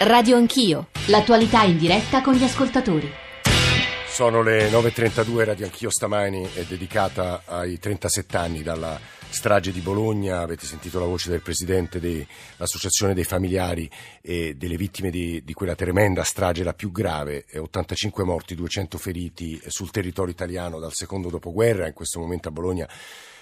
Radio Anch'io, l'attualità in diretta con gli ascoltatori. Sono le 9.32, Radio Anch'io stamani è dedicata ai 37 anni dalla strage di Bologna, avete sentito la voce del Presidente dell'Associazione dei familiari e delle vittime di, di, quella tremenda strage, la più grave, 85 morti, 200 feriti sul territorio italiano dal secondo dopoguerra, in questo momento a Bologna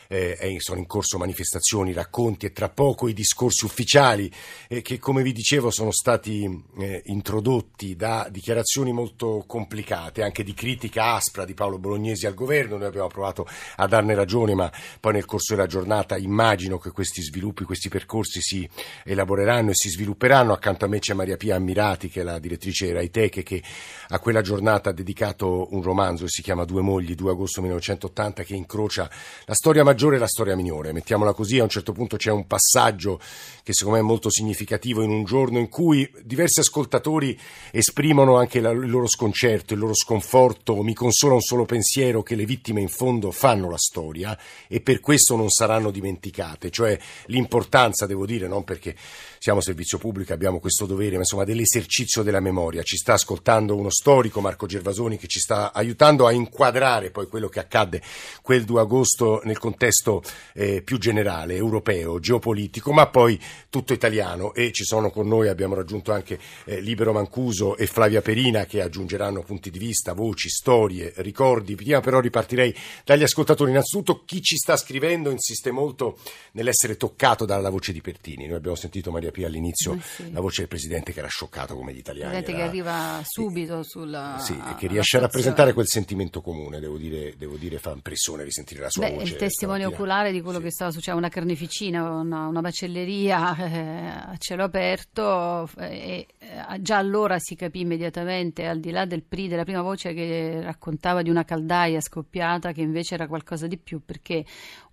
eh, sono in corso manifestazioni, racconti e tra poco i discorsi ufficiali eh, che come vi dicevo sono stati eh, introdotti da dichiarazioni molto complicate, anche di critica aspra di Paolo Bolognesi al governo, noi abbiamo provato a darne ragione ma poi nel corso della giornata immagino che questi sviluppi, questi percorsi si elaboreranno e si svilupperanno, accanto a me c'è Maria Pia Ammirati che è la direttrice Raiteche che a quella giornata ha dedicato un romanzo che si chiama Due mogli, 2 agosto 1980 che incrocia la storia maggiore maggiore la storia minore, mettiamola così, a un certo punto c'è un passaggio che secondo me è molto significativo in un giorno in cui diversi ascoltatori esprimono anche la, il loro sconcerto, il loro sconforto, mi consola un solo pensiero che le vittime in fondo fanno la storia e per questo non saranno dimenticate, cioè l'importanza, devo dire, non perché siamo servizio pubblico, abbiamo questo dovere, ma insomma dell'esercizio della memoria. Ci sta ascoltando uno storico, Marco Gervasoni, che ci sta aiutando a inquadrare poi quello che accadde quel 2 agosto nel contesto eh, più generale, europeo, geopolitico, ma poi tutto italiano. E ci sono con noi, abbiamo raggiunto anche eh, Libero Mancuso e Flavia Perina che aggiungeranno punti di vista, voci, storie, ricordi. Prima però ripartirei dagli ascoltatori. Innanzitutto chi ci sta scrivendo insiste molto nell'essere toccato dalla voce di Pertini. Noi abbiamo sentito Maria P all'inizio eh sì. la voce del Presidente che era scioccato come gli italiani. Presidente era... che arriva subito sulla... Sì, e che riesce a rappresentare quel sentimento comune, devo dire, devo dire fa impressione risentire la sua Beh, voce. il testimone oculare di quello sì. che stava succedendo, una carneficina, una, una macelleria eh, a cielo aperto eh, e eh, già allora si capì immediatamente, al di là del PRI, della prima voce che raccontava di una caldaia scoppiata, che invece era qualcosa di più, perché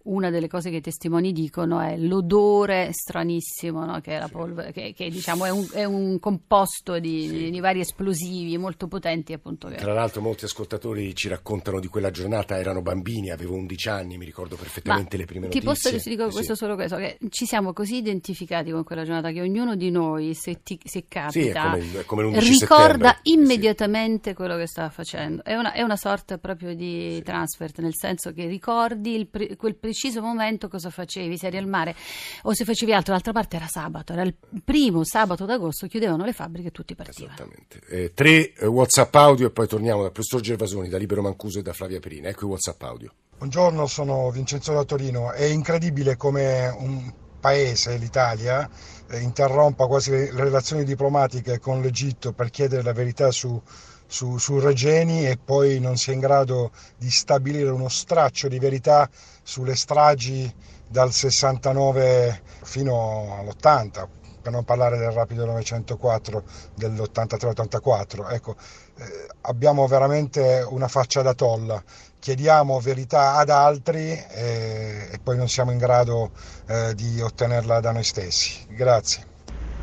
una delle cose che i testimoni dicono è l'odore stranissimo, no? che, è sì. polvere, che, che diciamo, è, un, è, un, composto di, sì. di, vari esplosivi molto potenti. Appunto, che... Tra l'altro molti ascoltatori ci raccontano di quella giornata, erano bambini, avevo 11 anni, mi ricordo perfettamente Ma le prime ti notizie. Ti posso dire questo sì. solo questo, che ci siamo così identificati con quella giornata che ognuno di noi, se, ti, se capita, come, come ricorda immediatamente quello che stava facendo. È una, è una sorta proprio di transfert, nel senso che ricordi il, quel primo preciso momento cosa facevi, se eri al mare o se facevi altro. D'altra parte era sabato, era il primo sabato d'agosto, chiudevano le fabbriche e tutti partivano. Esattamente. Eh, tre eh, WhatsApp audio e poi torniamo dal professor Gervasoni, da Libero Mancuso e da Flavia Perina. Ecco i WhatsApp audio. Buongiorno, sono Vincenzo da Torino. È incredibile come un paese, l'Italia, eh, interrompa quasi le relazioni diplomatiche con l'Egitto per chiedere la verità su su, su Regeni e poi non si è in grado di stabilire uno straccio di verità sulle stragi dal 69 fino all'80, per non parlare del rapido 904 dell'83-84. Ecco, eh, abbiamo veramente una faccia da tolla. Chiediamo verità ad altri e, e poi non siamo in grado eh, di ottenerla da noi stessi. Grazie.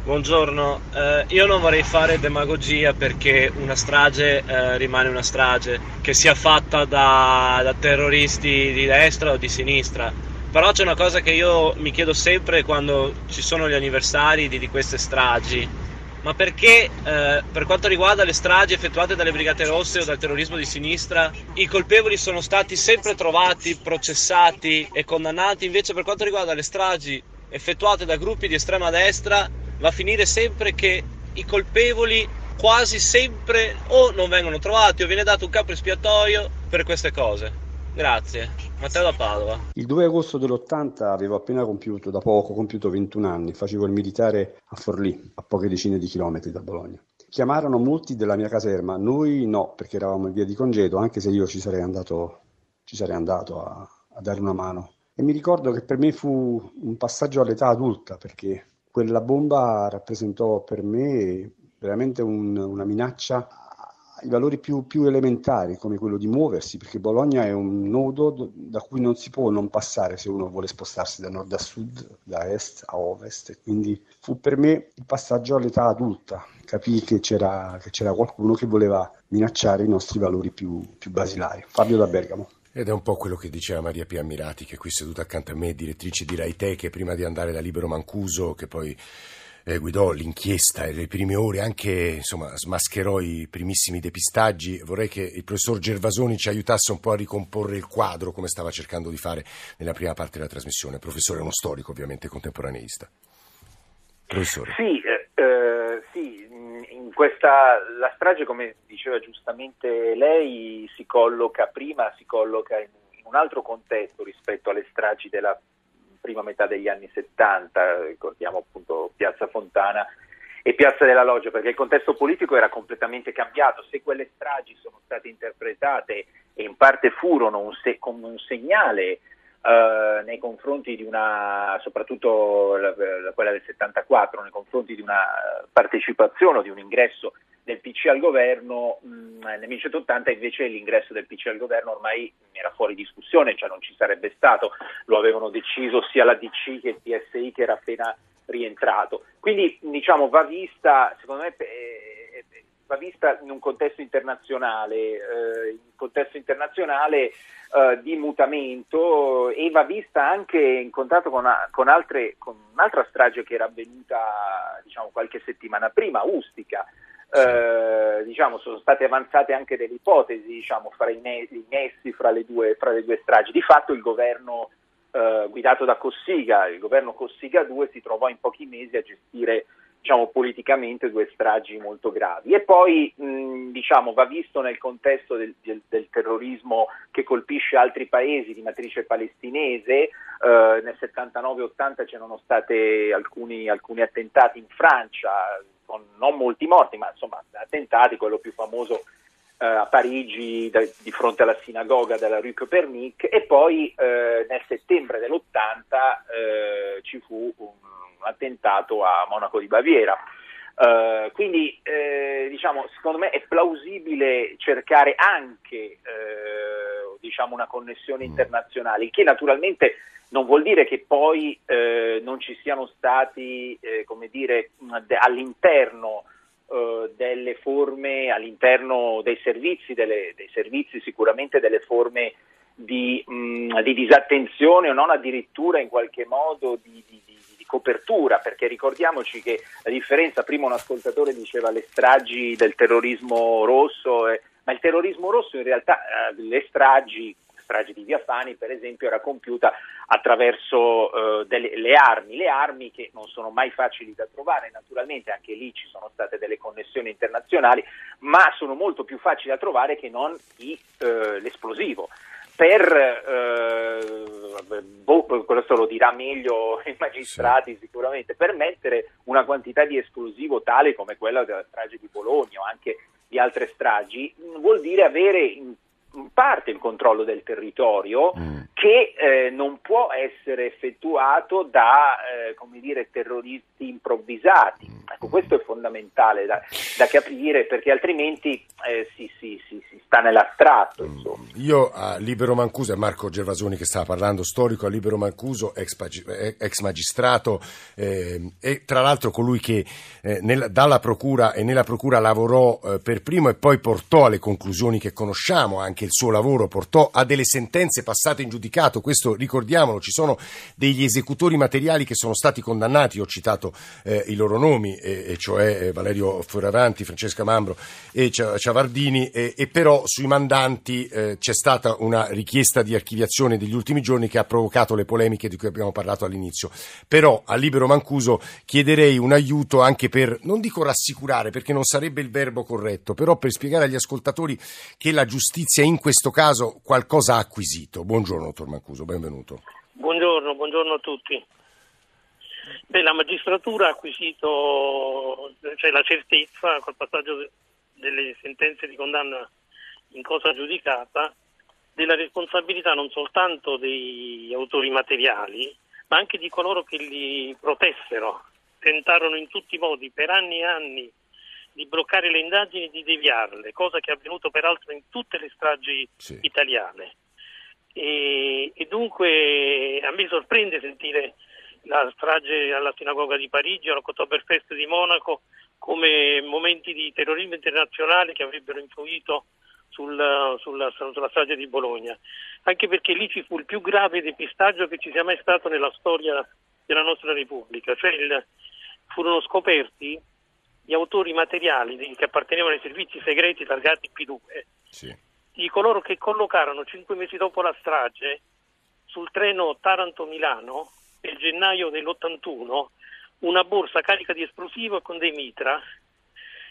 Buongiorno, eh, io non vorrei fare demagogia perché una strage eh, rimane una strage, che sia fatta da, da, terroristi di destra o di sinistra. Però c'è una cosa che io mi chiedo sempre quando ci sono gli anniversari di, di queste stragi, ma perché eh, per quanto riguarda le stragi effettuate dalle Brigate Rosse o dal terrorismo di sinistra, i colpevoli sono stati sempre trovati, processati e condannati, invece per quanto riguarda le stragi effettuate da gruppi di estrema destra va a finire sempre che i colpevoli quasi sempre o non vengono trovati o viene dato un capo espiatorio per queste cose. Grazie, Matteo da Padova. Il 2 agosto dell'80 avevo appena compiuto, da poco, compiuto 21 anni, facevo il militare a Forlì, a poche decine di chilometri da Bologna. Chiamarono molti della mia caserma, noi no, perché eravamo in via di congedo, anche se io ci sarei andato, ci sarei andato a, a dare una mano. E mi ricordo che per me fu un passaggio all'età adulta, perché quella bomba rappresentò per me veramente un, una minaccia ai valori più, più, elementari, come quello di muoversi, perché Bologna è un nodo da cui non si può non passare se uno vuole spostarsi da nord a sud, da est a ovest. Quindi fu per me il passaggio all'età adulta. Capì che c'era, che c'era qualcuno che voleva minacciare i nostri valori più, più basilari. Fabio da Bergamo. Ed è un po' quello che diceva Maria Pia Ammirati, che è qui seduta accanto a me, direttrice di Raite, che prima di andare da Libero Mancuso, che poi eh, guidò l'inchiesta e le prime ore, anche insomma, smascherò i primissimi depistaggi. Vorrei che il professor Gervasoni ci aiutasse un po' a ricomporre il quadro, come stava cercando di fare nella prima parte della trasmissione. professore è uno storico, ovviamente, contemporaneista. Professore. Sì, eh, eh, sì, in questa, la strage, come diceva giustamente lei, si colloca prima, si colloca in, in un altro contesto rispetto alle stragi della prima metà degli anni 70, ricordiamo appunto Piazza Fontana e Piazza della Loggia, perché il contesto politico era completamente cambiato. Se quelle stragi sono state interpretate e in parte furono un se- come un segnale Uh, nei confronti di una, soprattutto la, la, quella del 74, nei confronti di una partecipazione o di un ingresso del PC al governo, mh, nel 1980 invece l'ingresso del PC al governo ormai era fuori discussione, cioè non ci sarebbe stato, lo avevano deciso sia la DC che il PSI che era appena rientrato. Quindi diciamo va vista, secondo me, eh, va vista in un contesto internazionale, eh, in un contesto internazionale eh, di mutamento e va vista anche in contatto con, con, altre, con un'altra strage che era avvenuta diciamo, qualche settimana prima, Ustica. Eh, diciamo, sono state avanzate anche delle ipotesi diciamo, fra i, nessi fra le, due, fra le due stragi. Di fatto il governo eh, guidato da Cossiga, il governo Cossiga 2 si trovò in pochi mesi a gestire diciamo, politicamente due stragi molto gravi. E poi mh, diciamo, va visto nel contesto del, del, del, terrorismo che colpisce altri paesi di matrice palestinese. Eh, nel 79-80 c'erano stati alcuni, alcuni attentati in Francia, con non molti morti, ma insomma attentati, quello più famoso eh, a Parigi da, di fronte alla sinagoga della Rue Copernic e poi eh, nel settembre dell'80 eh, ci fu un, attentato a Monaco di Baviera. Uh, quindi eh, diciamo, secondo me è plausibile cercare anche eh, diciamo una connessione mm. internazionale, che naturalmente non vuol dire che poi eh, non ci siano stati eh, come dire, all'interno eh, delle forme, all'interno dei servizi, delle, dei servizi sicuramente delle forme di, mh, di, disattenzione o non addirittura in qualche modo di, di copertura, perché ricordiamoci che la differenza, prima un ascoltatore diceva le stragi del terrorismo rosso, eh, ma il terrorismo rosso in realtà eh, le stragi strage di Via Fani, per esempio, era compiuta attraverso eh, delle, le armi, le armi che non sono mai facili da trovare, naturalmente anche lì ci sono state delle connessioni internazionali, ma sono molto più facili da trovare che non i, eh, l'esplosivo. Per, eh, boh, questo lo dirà meglio i magistrati sì. sicuramente, per mettere una quantità di esplosivo tale come quella della strage di Bologna o anche di altre stragi, vuol dire avere in parte il controllo del territorio mm. che eh, non può essere effettuato da eh, come dire, terroristi improvvisati. Mm. Ecco, questo è fondamentale da, da capire perché altrimenti eh, si, si, si, sta nell'astratto. Mm. Io a Libero Mancuso, è Marco Gervasoni che stava parlando, storico a Libero Mancuso, ex, ex magistrato ehm, e tra l'altro colui che eh, nel, dalla procura e nella procura lavorò eh, per primo e poi portò alle conclusioni che conosciamo anche il suo lavoro portò a delle sentenze passate in giudicato, questo ricordiamolo, ci sono degli esecutori materiali che sono stati condannati, ho citato eh, i loro nomi, e, cioè eh, Valerio Fioravanti, Francesca Mambro e Ciavardini, e, e sui mandanti eh, c'è stata una richiesta di archiviazione degli ultimi giorni che ha provocato le polemiche di cui abbiamo parlato all'inizio. Però a Libero Mancuso chiederei un aiuto anche per, non dico rassicurare perché non sarebbe il verbo corretto, però per spiegare agli ascoltatori che la giustizia in questo caso qualcosa ha acquisito. Buongiorno, dottor Mancuso, benvenuto. Buongiorno, buongiorno a tutti. Beh, la magistratura ha acquisito cioè, la certezza col passaggio delle sentenze di condanna in cosa giudicata della responsabilità non soltanto degli autori materiali, ma anche di coloro che li protessero. Tentarono in tutti i modi per anni e anni di bloccare le indagini e di deviarle, cosa che è avvenuto peraltro in tutte le stragi sì. italiane. E, e, dunque a me sorprende sentire la strage alla sinagoga di Parigi o l'Oktoberfest di Monaco come momenti di terrorismo internazionale che avrebbero influito sul, sulla, sulla, strage di Bologna, anche perché lì ci fu il più grave depistaggio che ci sia mai stato nella storia della nostra Repubblica, cioè il, furono scoperti gli autori materiali che appartenevano ai servizi segreti targati P2 Sì. di coloro che collocarono cinque mesi dopo la strage sul treno Taranto-Milano nel gennaio dell'81 una borsa carica di esplosivo con dei mitra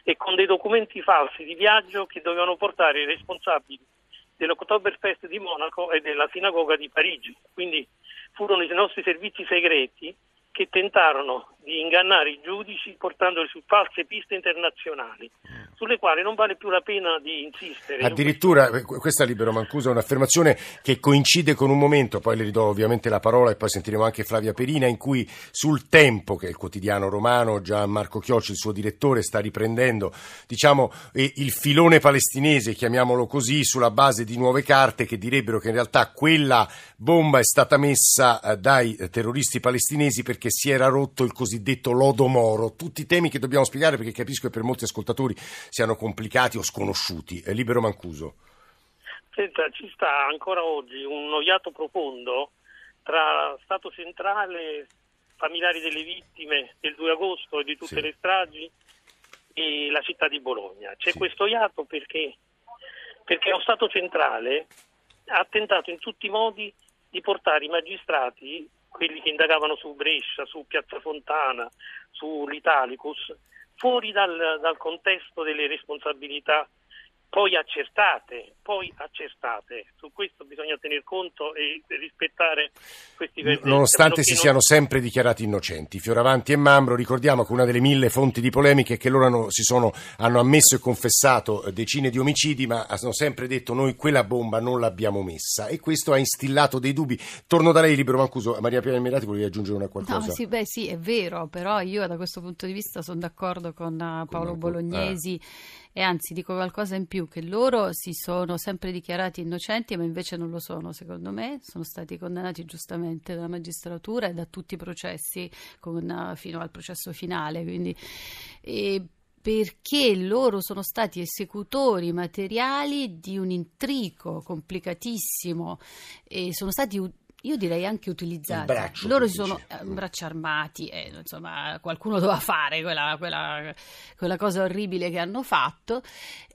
e con dei documenti falsi di viaggio che dovevano portare i responsabili dell'Oktoberfest di Monaco e della sinagoga di Parigi. Quindi furono i nostri servizi segreti che tentarono di ingannare i giudici portandoli su false piste internazionali, sulle quali non vale più la pena di insistere. Addirittura, eh, questa Libero Mancuso è un'affermazione che coincide con un momento, poi le ridò ovviamente la parola e poi sentiremo anche Flavia Perina, in cui sul Tempo, che è il quotidiano romano, Gianmarco Chiocci, il suo direttore, sta riprendendo diciamo, eh, il filone palestinese, chiamiamolo così, sulla base di nuove carte che direbbero che in realtà quella bomba è stata messa eh, dai terroristi palestinesi perché si era rotto il cosiddetto lodo Moro. Tutti temi che dobbiamo spiegare perché capisco che per molti ascoltatori siano complicati o sconosciuti. È libero Mancuso. Senta, ci sta ancora oggi un noiato profondo tra Stato centrale, familiari delle vittime del 2 agosto e di tutte Sì. le stragi e la città di Bologna. C'è Sì. questo iato perché, perché lo Stato centrale ha tentato in tutti i modi di portare i magistrati, quelli che indagavano su Brescia, su Piazza Fontana, sull'Italicus, fuori dal, dal contesto delle responsabilità poi accertate, poi accertate. Su questo bisogna tener conto e rispettare questi verdetti. Nonostante si che siano non- sempre dichiarati innocenti. Fioravanti e Mambro, ricordiamo che una delle mille fonti di polemiche è che loro hanno, si sono, hanno ammesso e confessato eh, decine di omicidi, ma hanno sempre detto noi quella bomba non l'abbiamo messa e questo ha instillato dei dubbi. Torno da lei, Libero Mancuso. Maria Pia Emirati, volevi aggiungere una qualcosa? No, sì, beh, sì, è vero, però io da questo punto di vista sono d'accordo con eh, Paolo Con- Bolognesi e anzi dico qualcosa in più, che loro si sono sempre dichiarati innocenti, ma invece non lo sono, secondo me, sono stati condannati giustamente dalla magistratura e da tutti i processi con, fino al processo finale, quindi. E perché loro sono stati esecutori materiali di un intrico complicatissimo e sono stati io direi anche utilizzati. Il braccio, Loro si sono eh, braccia armati e insomma qualcuno doveva fare quella, quella- quella cosa orribile che hanno fatto.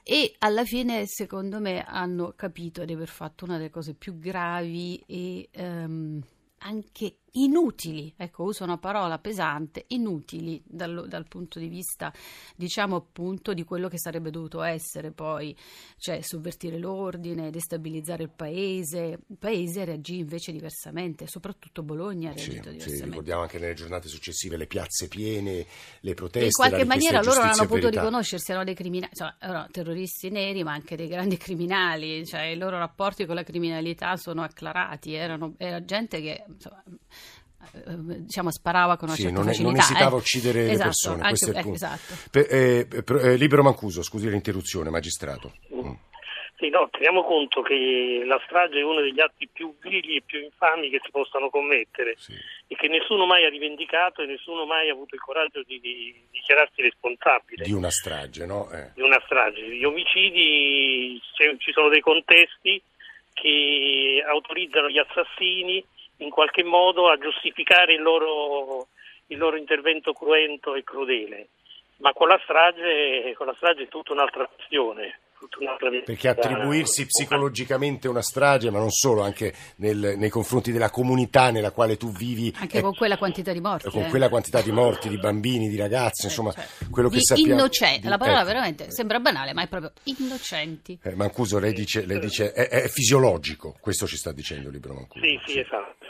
E alla fine secondo me hanno capito di aver fatto una delle cose più gravi e ehm, anche inutili, ecco uso una parola pesante, inutili dal, dal punto di vista diciamo appunto di quello che sarebbe dovuto essere poi, cioè sovvertire l'ordine, destabilizzare il paese, il paese reagì invece diversamente, soprattutto Bologna ha Sì, reagito sì, diversamente. ricordiamo anche nelle giornate successive le piazze piene, le proteste. in qualche maniera loro non hanno potuto verità. riconoscersi, erano dei criminali, insomma, erano terroristi neri, ma anche dei grandi criminali, cioè i loro rapporti con la criminalità sono acclarati, erano, era gente che insomma, diciamo sparava con una Sì, certa non, è- non facilità. esitava a eh. uccidere le Esatto, persone, anche- questo è il ecco, punto. esatto. Per- eh, per- eh, Libero Mancuso, scusi l'interruzione, magistrato. Mm. Sì, no, teniamo conto che la strage è uno degli atti più vili e più infami che si possano commettere Sì. e che nessuno mai ha rivendicato e nessuno mai ha avuto il coraggio di, di dichiararsi responsabile Di una strage, no? Eh. di una strage. Gli omicidi, ci sono dei contesti che autorizzano gli assassini in qualche modo a giustificare il loro, il loro intervento cruento e crudele. Ma con la strage, con la strage è tutta un'altra questione. Perché attribuirsi psicologicamente una strage, ma non solo, anche nel- nei confronti della comunità nella quale tu vivi, Anche eh, con quella quantità di morti. con eh. quella quantità di morti, di bambini, di ragazzi, Eh, insomma, cioè, quello che sappiamo. innocenti, di- la parola ecco. veramente sembra banale, ma è proprio innocenti. Eh, Mancuso, lei dice, lei dice è, è fisiologico, questo ci sta dicendo il libro Mancuso. Sì, sì, esatto.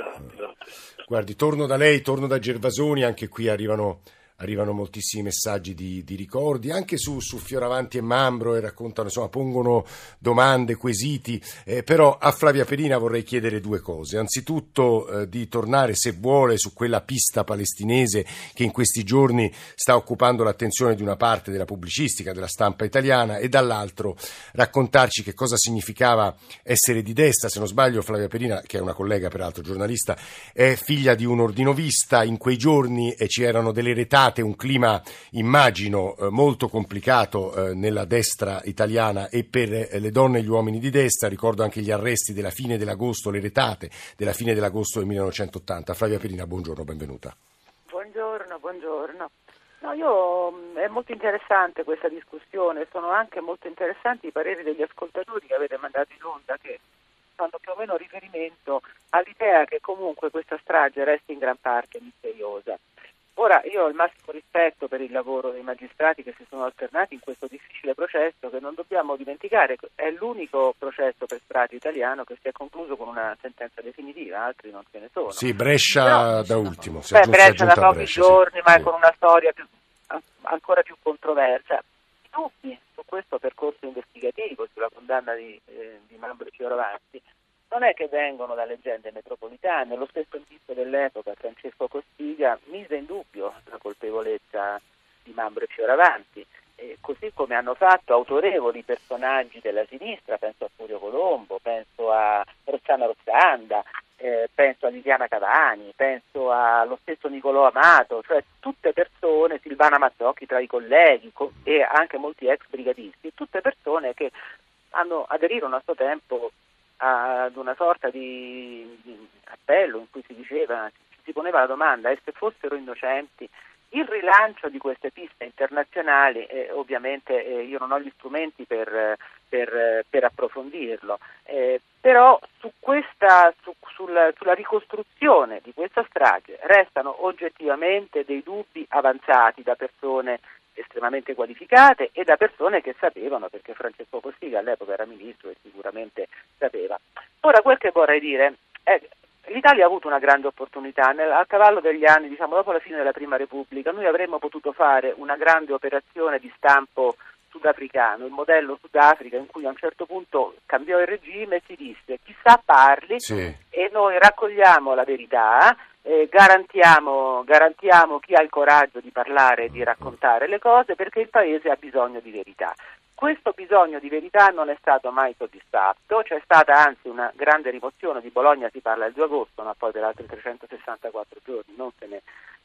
Guardi, torno da lei, torno da Gervasoni, anche qui arrivano, arrivano moltissimi messaggi di, di ricordi, anche su, su Fioravanti e Mambro e raccontano, insomma, pongono domande, quesiti, eh, però a Flavia Perina vorrei chiedere due cose. Anzitutto eh, di tornare, se vuole, su quella pista palestinese che in questi giorni sta occupando l'attenzione di una parte della pubblicistica, della stampa italiana, e dall'altro raccontarci che cosa significava essere di destra, se non sbaglio Flavia Perina, che è una collega peraltro giornalista, è figlia di un ordinovista, in quei giorni e ci erano delle retate, un clima immagino eh, molto complicato eh, nella destra italiana e per eh, le donne e gli uomini di destra, ricordo anche gli arresti della fine dell'agosto, le retate della fine dell'agosto del 1980. Flavia Perina, buongiorno, benvenuta. Buongiorno, buongiorno. No, io, è molto interessante questa discussione, sono anche molto interessanti i pareri degli ascoltatori che avete mandato in onda che fanno più o meno riferimento all'idea che comunque questa strage resti in gran parte misteriosa. Ora io ho il massimo rispetto per il lavoro dei magistrati che si sono alternati in questo difficile processo che non dobbiamo dimenticare è l'unico processo per strati italiano che si è concluso con una sentenza definitiva, altri non ce ne sono. Sì, Brescia Però, da ultimo. Si beh, Brescia da pochi Brescia, giorni, sì. ma sì. con una storia più, ancora più controversa. I dubbi su questo percorso investigativo, sulla condanna di, eh, di Mambro Fioravanti, non è che vengono da leggende metropolitane, lo stesso ministro dell'epoca, Francesco Costiga, mise in dubbio la colpevolezza di Mambro e Fioravanti, eh, così come hanno fatto autorevoli personaggi della sinistra, penso a Furio Colombo, penso a Rossana Rossanda, eh, penso a Liliana Cavani, penso allo stesso Nicolò Amato, cioè tutte persone, Silvana Mazzocchi tra i colleghi co- e anche molti ex brigatisti, tutte persone che hanno aderirono a suo tempo ad una sorta di, di appello in cui si diceva, si poneva la domanda e se fossero innocenti il rilancio di queste piste internazionali, eh, ovviamente eh, io non ho gli strumenti per, per, per approfondirlo, eh, però su questa, su, sul, sulla ricostruzione di questa strage restano oggettivamente dei dubbi avanzati da persone estremamente qualificate e da persone che sapevano, perché Francesco Costiga all'epoca era ministro e sicuramente sapeva. Ora quel che vorrei dire è l'Italia ha avuto una grande opportunità, a cavallo degli anni, diciamo dopo la fine della Prima Repubblica, noi avremmo potuto fare una grande operazione di stampo sudafricano, il modello Sudafrica in cui a un certo punto cambiò il regime e si disse chissà parli sì. e noi raccogliamo la verità eh, garantiamo, garantiamo chi ha il coraggio di parlare e di raccontare le cose perché il Paese ha bisogno di verità. Questo bisogno di verità non è stato mai soddisfatto, c'è stata anzi una grande rimozione di Bologna, si parla il 2 agosto, ma poi per altri 364 giorni non se ne,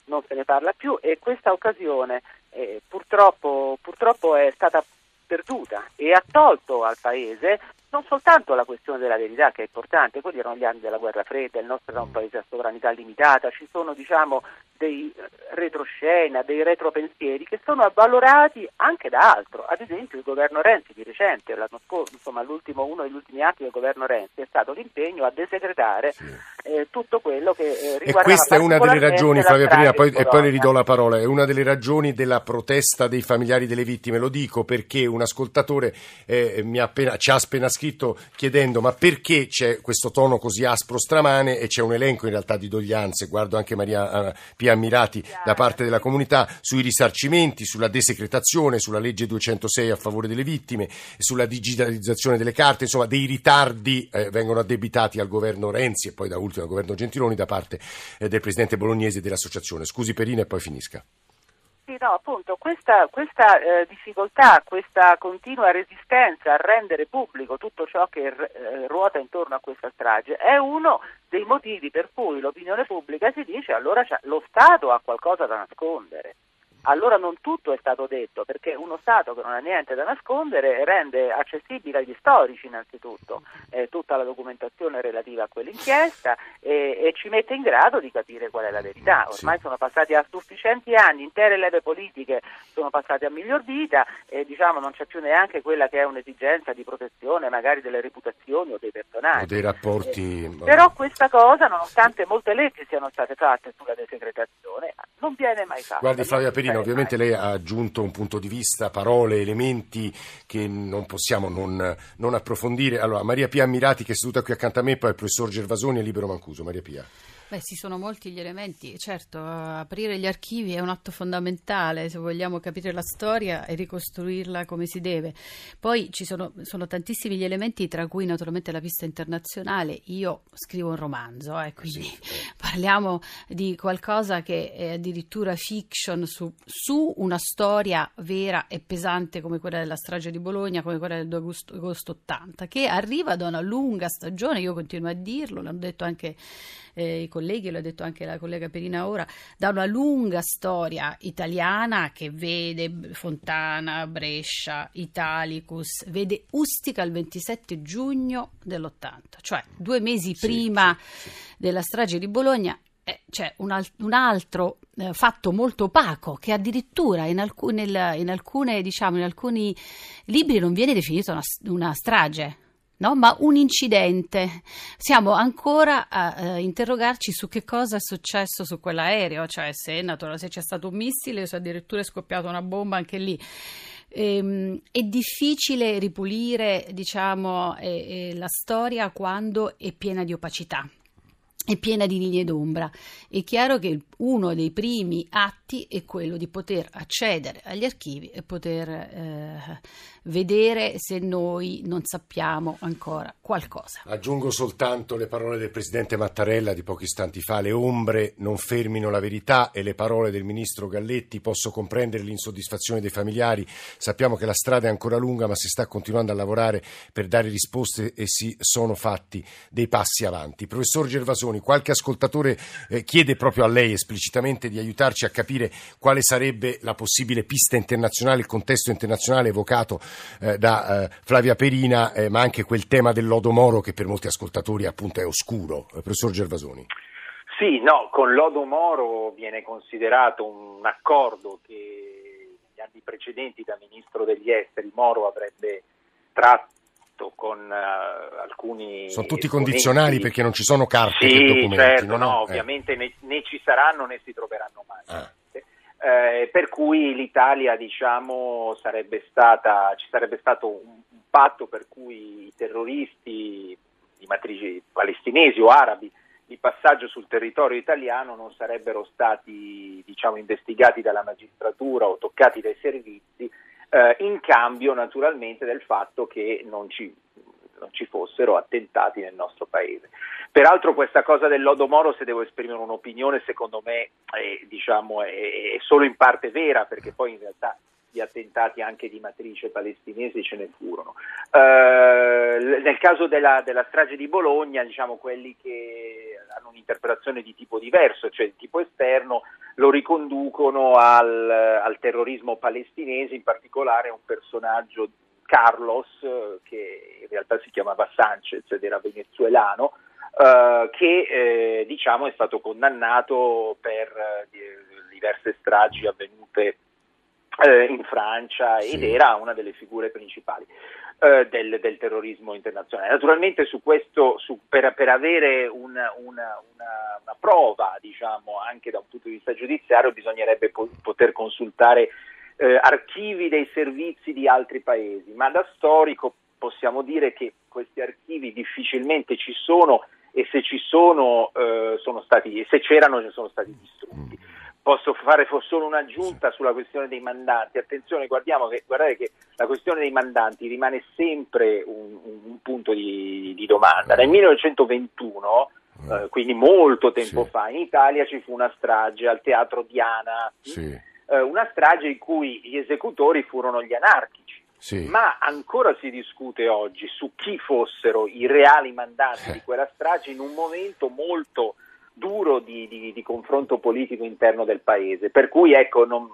non se ne parla più e questa occasione eh, purtroppo, purtroppo è stata perduta e ha tolto al Paese non soltanto la questione della verità che è importante, quelli erano gli anni della guerra fredda, il nostro era un paese a sovranità limitata, ci sono diciamo dei retroscena, dei retropensieri che sono avvalorati anche da altro. Ad esempio il governo Renzi di recente, l'anno scorso, insomma l'ultimo, uno degli ultimi atti del governo Renzi è stato l'impegno a desecretare sì. eh, tutto quello che eh, riguarda. E questa è una delle ragioni, Flavia Prima, poi, e poi le ridò la parola, è una delle ragioni della protesta dei familiari delle vittime. Lo dico perché un ascoltatore eh, appena, ci ha appena scritto chiedendo ma perché c'è questo tono così aspro stramane e c'è un elenco in realtà di doglianze, guardo anche Maria uh, Pia ammirati da parte della comunità sui risarcimenti, sulla desecretazione, sulla legge 206 a favore delle vittime, sulla digitalizzazione delle carte, insomma dei ritardi eh, vengono addebitati al governo Renzi e poi da ultimo al governo Gentiloni da parte eh, del presidente bolognese dell'associazione. Scusi Perina e poi finisca. Sì, no, appunto, questa, questa eh, difficoltà, questa continua resistenza a rendere pubblico tutto ciò che eh, ruota intorno a questa strage è uno dei motivi per cui l'opinione pubblica si dice allora lo Stato ha qualcosa da nascondere allora non tutto è stato detto, perché uno Stato che non ha niente da nascondere rende accessibile agli storici innanzitutto eh, tutta la documentazione relativa a quell'inchiesta e, e, ci mette in grado di capire qual è la verità. Ormai sì. sono passati a sufficienti anni, intere leve politiche sono passate a miglior vita e diciamo non c'è più neanche quella che è un'esigenza di protezione magari delle reputazioni o dei personaggi. O dei rapporti. Eh, però questa cosa, nonostante molte leggi siano state fatte sulla desecretazione, non viene mai fatta. Guardi Flavia Perino, ovviamente lei ha aggiunto un punto di vista, parole, elementi che non possiamo non, non approfondire. Allora, Maria Pia Ammirati che è seduta qui accanto a me, poi il professor Gervasoni e Libero Mancuso. Maria Pia. Beh, ci sono molti gli elementi. Certo, aprire gli archivi è un atto fondamentale se vogliamo capire la storia e ricostruirla come si deve. Poi ci sono, sono tantissimi gli elementi, tra cui naturalmente la pista internazionale. Io scrivo un romanzo, eh, quindi sì. parliamo di qualcosa che è addirittura fiction su, su, una storia vera e pesante come quella della strage di Bologna, come quella del 2 agosto, agosto 80, che arriva da una lunga stagione, io continuo a dirlo, l'hanno detto anche eh, i colleghi, l'ha detto anche la collega Perina ora, da una lunga storia italiana che vede Fontana, Brescia, Italicus, vede Ustica il 27 giugno dell'80, cioè due mesi prima sì, sì, sì. della strage di Bologna eh, c'è un, al- un altro eh, fatto molto opaco che addirittura in, alcun- nel, in, alcune, diciamo, in alcuni libri non viene definito una, una strage. No, ma un incidente. Siamo ancora a uh, interrogarci su che cosa è successo su quell'aereo, cioè se, se c'è stato un missile se addirittura è scoppiata una bomba anche lì. Ehm, è difficile ripulire diciamo, eh, eh, la storia quando è piena di opacità è piena di linee d'ombra. È chiaro che uno dei primi atti è quello di poter accedere agli archivi e poter eh, vedere se noi non sappiamo ancora qualcosa. Aggiungo soltanto le parole del presidente Mattarella di pochi istanti fa, le ombre non fermino la verità e le parole del ministro Galletti, posso comprendere l'insoddisfazione dei familiari, sappiamo che la strada è ancora lunga ma si sta continuando a lavorare per dare risposte e si sono fatti dei passi avanti. Professor Gervasoni, qualche ascoltatore eh, chiede proprio a lei esplicitamente di aiutarci a capire quale sarebbe la possibile pista internazionale, il contesto internazionale evocato eh, da eh, Flavia Perina, eh, ma anche quel tema del lodo Moro che per molti ascoltatori appunto è oscuro. Eh, professor Gervasoni. Sì, no, con lodo Moro viene considerato un accordo che negli anni precedenti da Ministro degli Esteri Moro avrebbe tratto con uh, alcuni. Sono tutti condizionali perché non ci sono carte sì, documenti. Certo, no, no, ovviamente né, né, ci saranno né si troveranno mai. Ah eh, per cui l'Italia diciamo, sarebbe stata, ci sarebbe stato un, patto per cui i terroristi di matrici palestinesi o arabi di passaggio sul territorio italiano non sarebbero stati diciamo, investigati dalla magistratura o toccati dai servizi eh, in cambio naturalmente del fatto che non ci non ci fossero attentati nel nostro paese. Peraltro questa cosa del lodo Moro, se devo esprimere un'opinione, secondo me è, diciamo, è, è solo in parte vera, perché poi in realtà di attentati anche di matrice palestinesi ce ne furono. Uh, nel caso della, della, strage di Bologna, diciamo quelli che hanno un'interpretazione di tipo diverso, cioè di tipo esterno, lo riconducono al, al terrorismo palestinese, in particolare un personaggio Carlos, che in realtà si chiamava Sanchez ed era venezuelano, eh, che eh, diciamo è stato condannato per eh, diverse stragi avvenute eh, in Francia sì. ed era una delle figure principali. Eh, del, del, terrorismo internazionale. Naturalmente su questo, su, per, per, avere una, una, una, una prova, diciamo, anche da un punto di vista giudiziario, bisognerebbe po- poter consultare eh, archivi dei servizi di altri paesi, ma da storico possiamo dire che questi archivi difficilmente ci sono e se ci sono, eh, sono stati, se c'erano sono stati distrutti. Posso fare solo un'aggiunta sulla questione dei mandanti. Attenzione, che, guardate che la questione dei mandanti rimane sempre un, un punto di, di, domanda. Nel 1921, eh, quindi molto tempo sì. fa, in Italia ci fu una strage al teatro Diana. Sì eh, una strage in cui gli esecutori furono gli anarchici. Sì. Ma ancora si discute oggi su chi fossero i reali mandanti di quella strage in un momento molto duro di, di, di confronto politico interno del paese. Per cui ecco, non,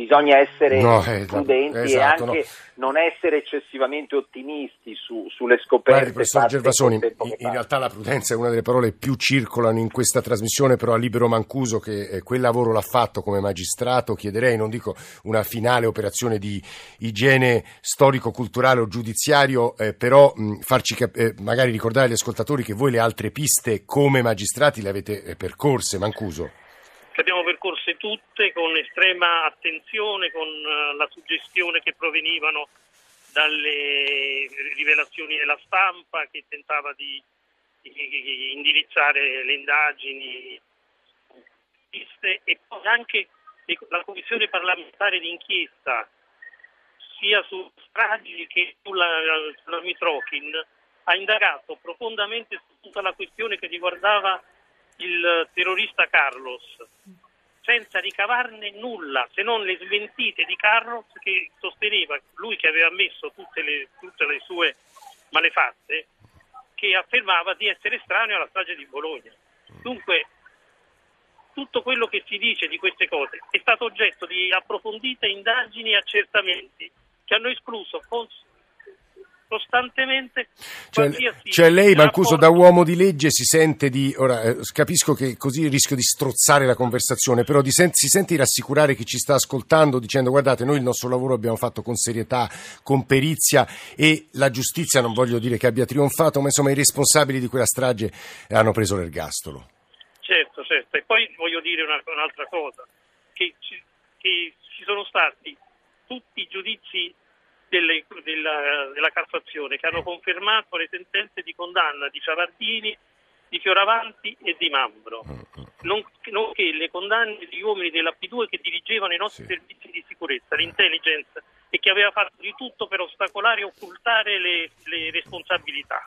bisogna essere no, eh, prudenti esatto, e anche no. non essere eccessivamente ottimisti su, sulle scoperte. Guardi, professor Gervasoni, in, in realtà la prudenza è una delle parole più circolano in questa trasmissione, però a Libero Mancuso che eh, quel lavoro l'ha fatto come magistrato, chiederei, non dico una finale operazione di igiene storico-culturale o giudiziario, eh, però mh, farci cap- eh, magari ricordare agli ascoltatori che voi le altre piste come magistrati le avete eh, percorse, Mancuso che abbiamo percorse tutte con estrema attenzione, con eh, la suggestione che provenivano dalle rivelazioni della stampa che tentava di, di indirizzare le indagini. E poi anche la commissione parlamentare d'inchiesta sia su stragi che sulla, sulla Mitrochin ha indagato profondamente su tutta la questione che riguardava il terrorista Carlos senza ricavarne nulla se non le sventite di Carlos che sosteneva, lui che aveva ammesso tutte le, tutte le sue malefatte, che affermava di essere estraneo alla strage di Bologna. Dunque tutto quello che si dice di queste cose è stato oggetto di approfondite indagini e accertamenti che hanno escluso costantemente cioè, cioè lei Mancuso da uomo di legge si sente di ora eh, capisco che così rischio di strozzare la conversazione però di sen- si sente di rassicurare chi ci sta ascoltando dicendo guardate noi il nostro lavoro abbiamo fatto con serietà con perizia e la giustizia non voglio dire che abbia trionfato ma insomma i responsabili di quella strage hanno preso l'ergastolo Certo, certo. E poi voglio dire una- un'altra cosa, che ci, che ci sono stati tutti i giudizi delle- della, della Cassazione che hanno confermato le sentenze di condanna di Ciavardini, di Fioravanti e di Mambro, non- nonché le condanne degli uomini della P2 che dirigevano i nostri Sì. servizi di sicurezza, l'intelligence, e che aveva fatto di tutto per ostacolare e occultare le- le responsabilità.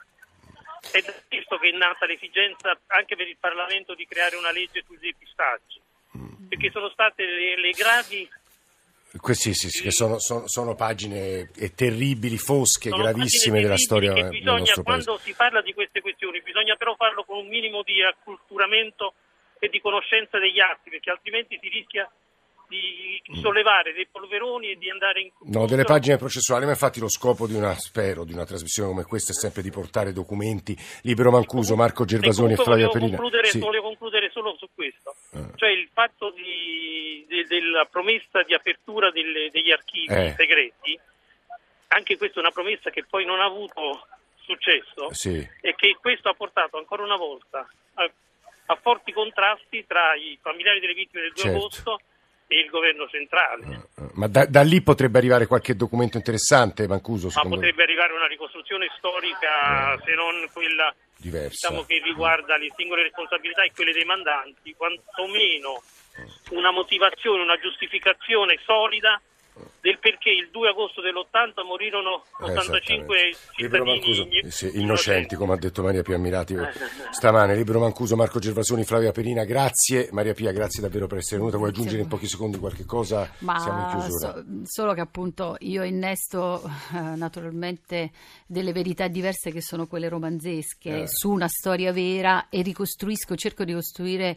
È da questo che è nata l'esigenza anche per il Parlamento di creare una legge sui depistaggi, perché sono state le, le gravi Questi sì, sì, che sono, sono- sono pagine terribili, fosche, sono gravissime della storia che del bisogna, nostro paese. quando si parla di queste questioni bisogna però farlo con un minimo di acculturamento e di conoscenza degli atti, perché altrimenti si rischia di sollevare dei polveroni e di andare in No, delle pagine processuali, ma infatti lo scopo di una, spero, di una trasmissione come questa è sempre di portare documenti. Libero Mancuso, Marco Gervasoni e comunque Flavia Perina. concludere, Sì. volevo concludere solo questo, Eh. cioè il fatto di- de- della promessa di apertura delle- degli archivi Eh. segreti, anche questa è una promessa che poi non ha avuto successo Sì. e che questo ha portato ancora una volta a, a forti contrasti tra i familiari delle vittime del 2 Certo. agosto e il governo centrale. Ma da, da lì potrebbe arrivare qualche documento interessante, Mancuso, Ma potrebbe arrivare una ricostruzione storica, se non quella diversa. diciamo, che riguarda le singole responsabilità e quelle dei mandanti, quantomeno una motivazione, una giustificazione solida del perché il 2 agosto dell'80 morirono 85 Esattamente. Libero Mancuso, sì, innocenti, come ha detto Maria Pia Ammirati stamane. Libero Mancuso, Marco Gervasoni, Flavia Perina, grazie. Maria Pia, grazie davvero per essere venuta. Vuoi aggiungere in pochi secondi qualche cosa? Siamo in Ma chiusura. so- solo che appunto io innesto eh, naturalmente delle verità diverse che sono quelle romanzesche Eh. su una storia vera e ricostruisco, cerco di costruire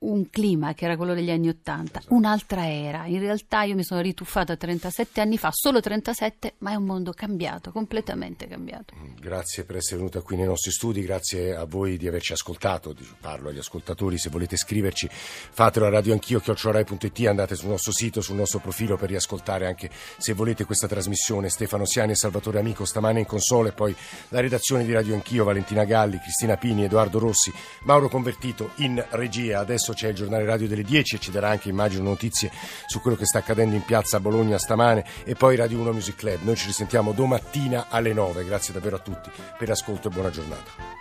un clima che era quello degli anni Ottanta, Esatto. un'altra era. In realtà io mi sono rituffata 37 anni fa, solo 37, ma è un mondo cambiato, completamente cambiato. Grazie per essere venuta qui nei nostri studi, grazie a voi di averci ascoltato, parlo agli ascoltatori, se volete scriverci fatelo a radioanchio chiocciorai.it, andate sul nostro sito, sul nostro profilo per riascoltare anche se volete questa trasmissione. Stefano Siani e Salvatore Amico stamane in console, e poi la redazione di Radio Anch'io, Valentina Galli, Cristina Pini, Edoardo Rossi, Mauro Convertito in regia. Adesso c'è il giornale radio delle 10 e ci darà anche immagino notizie su quello che sta accadendo in piazza Bologna stamane e poi Radio 1 Music Club. Noi ci risentiamo domattina alle 9. Grazie davvero a tutti per l'ascolto e buona giornata.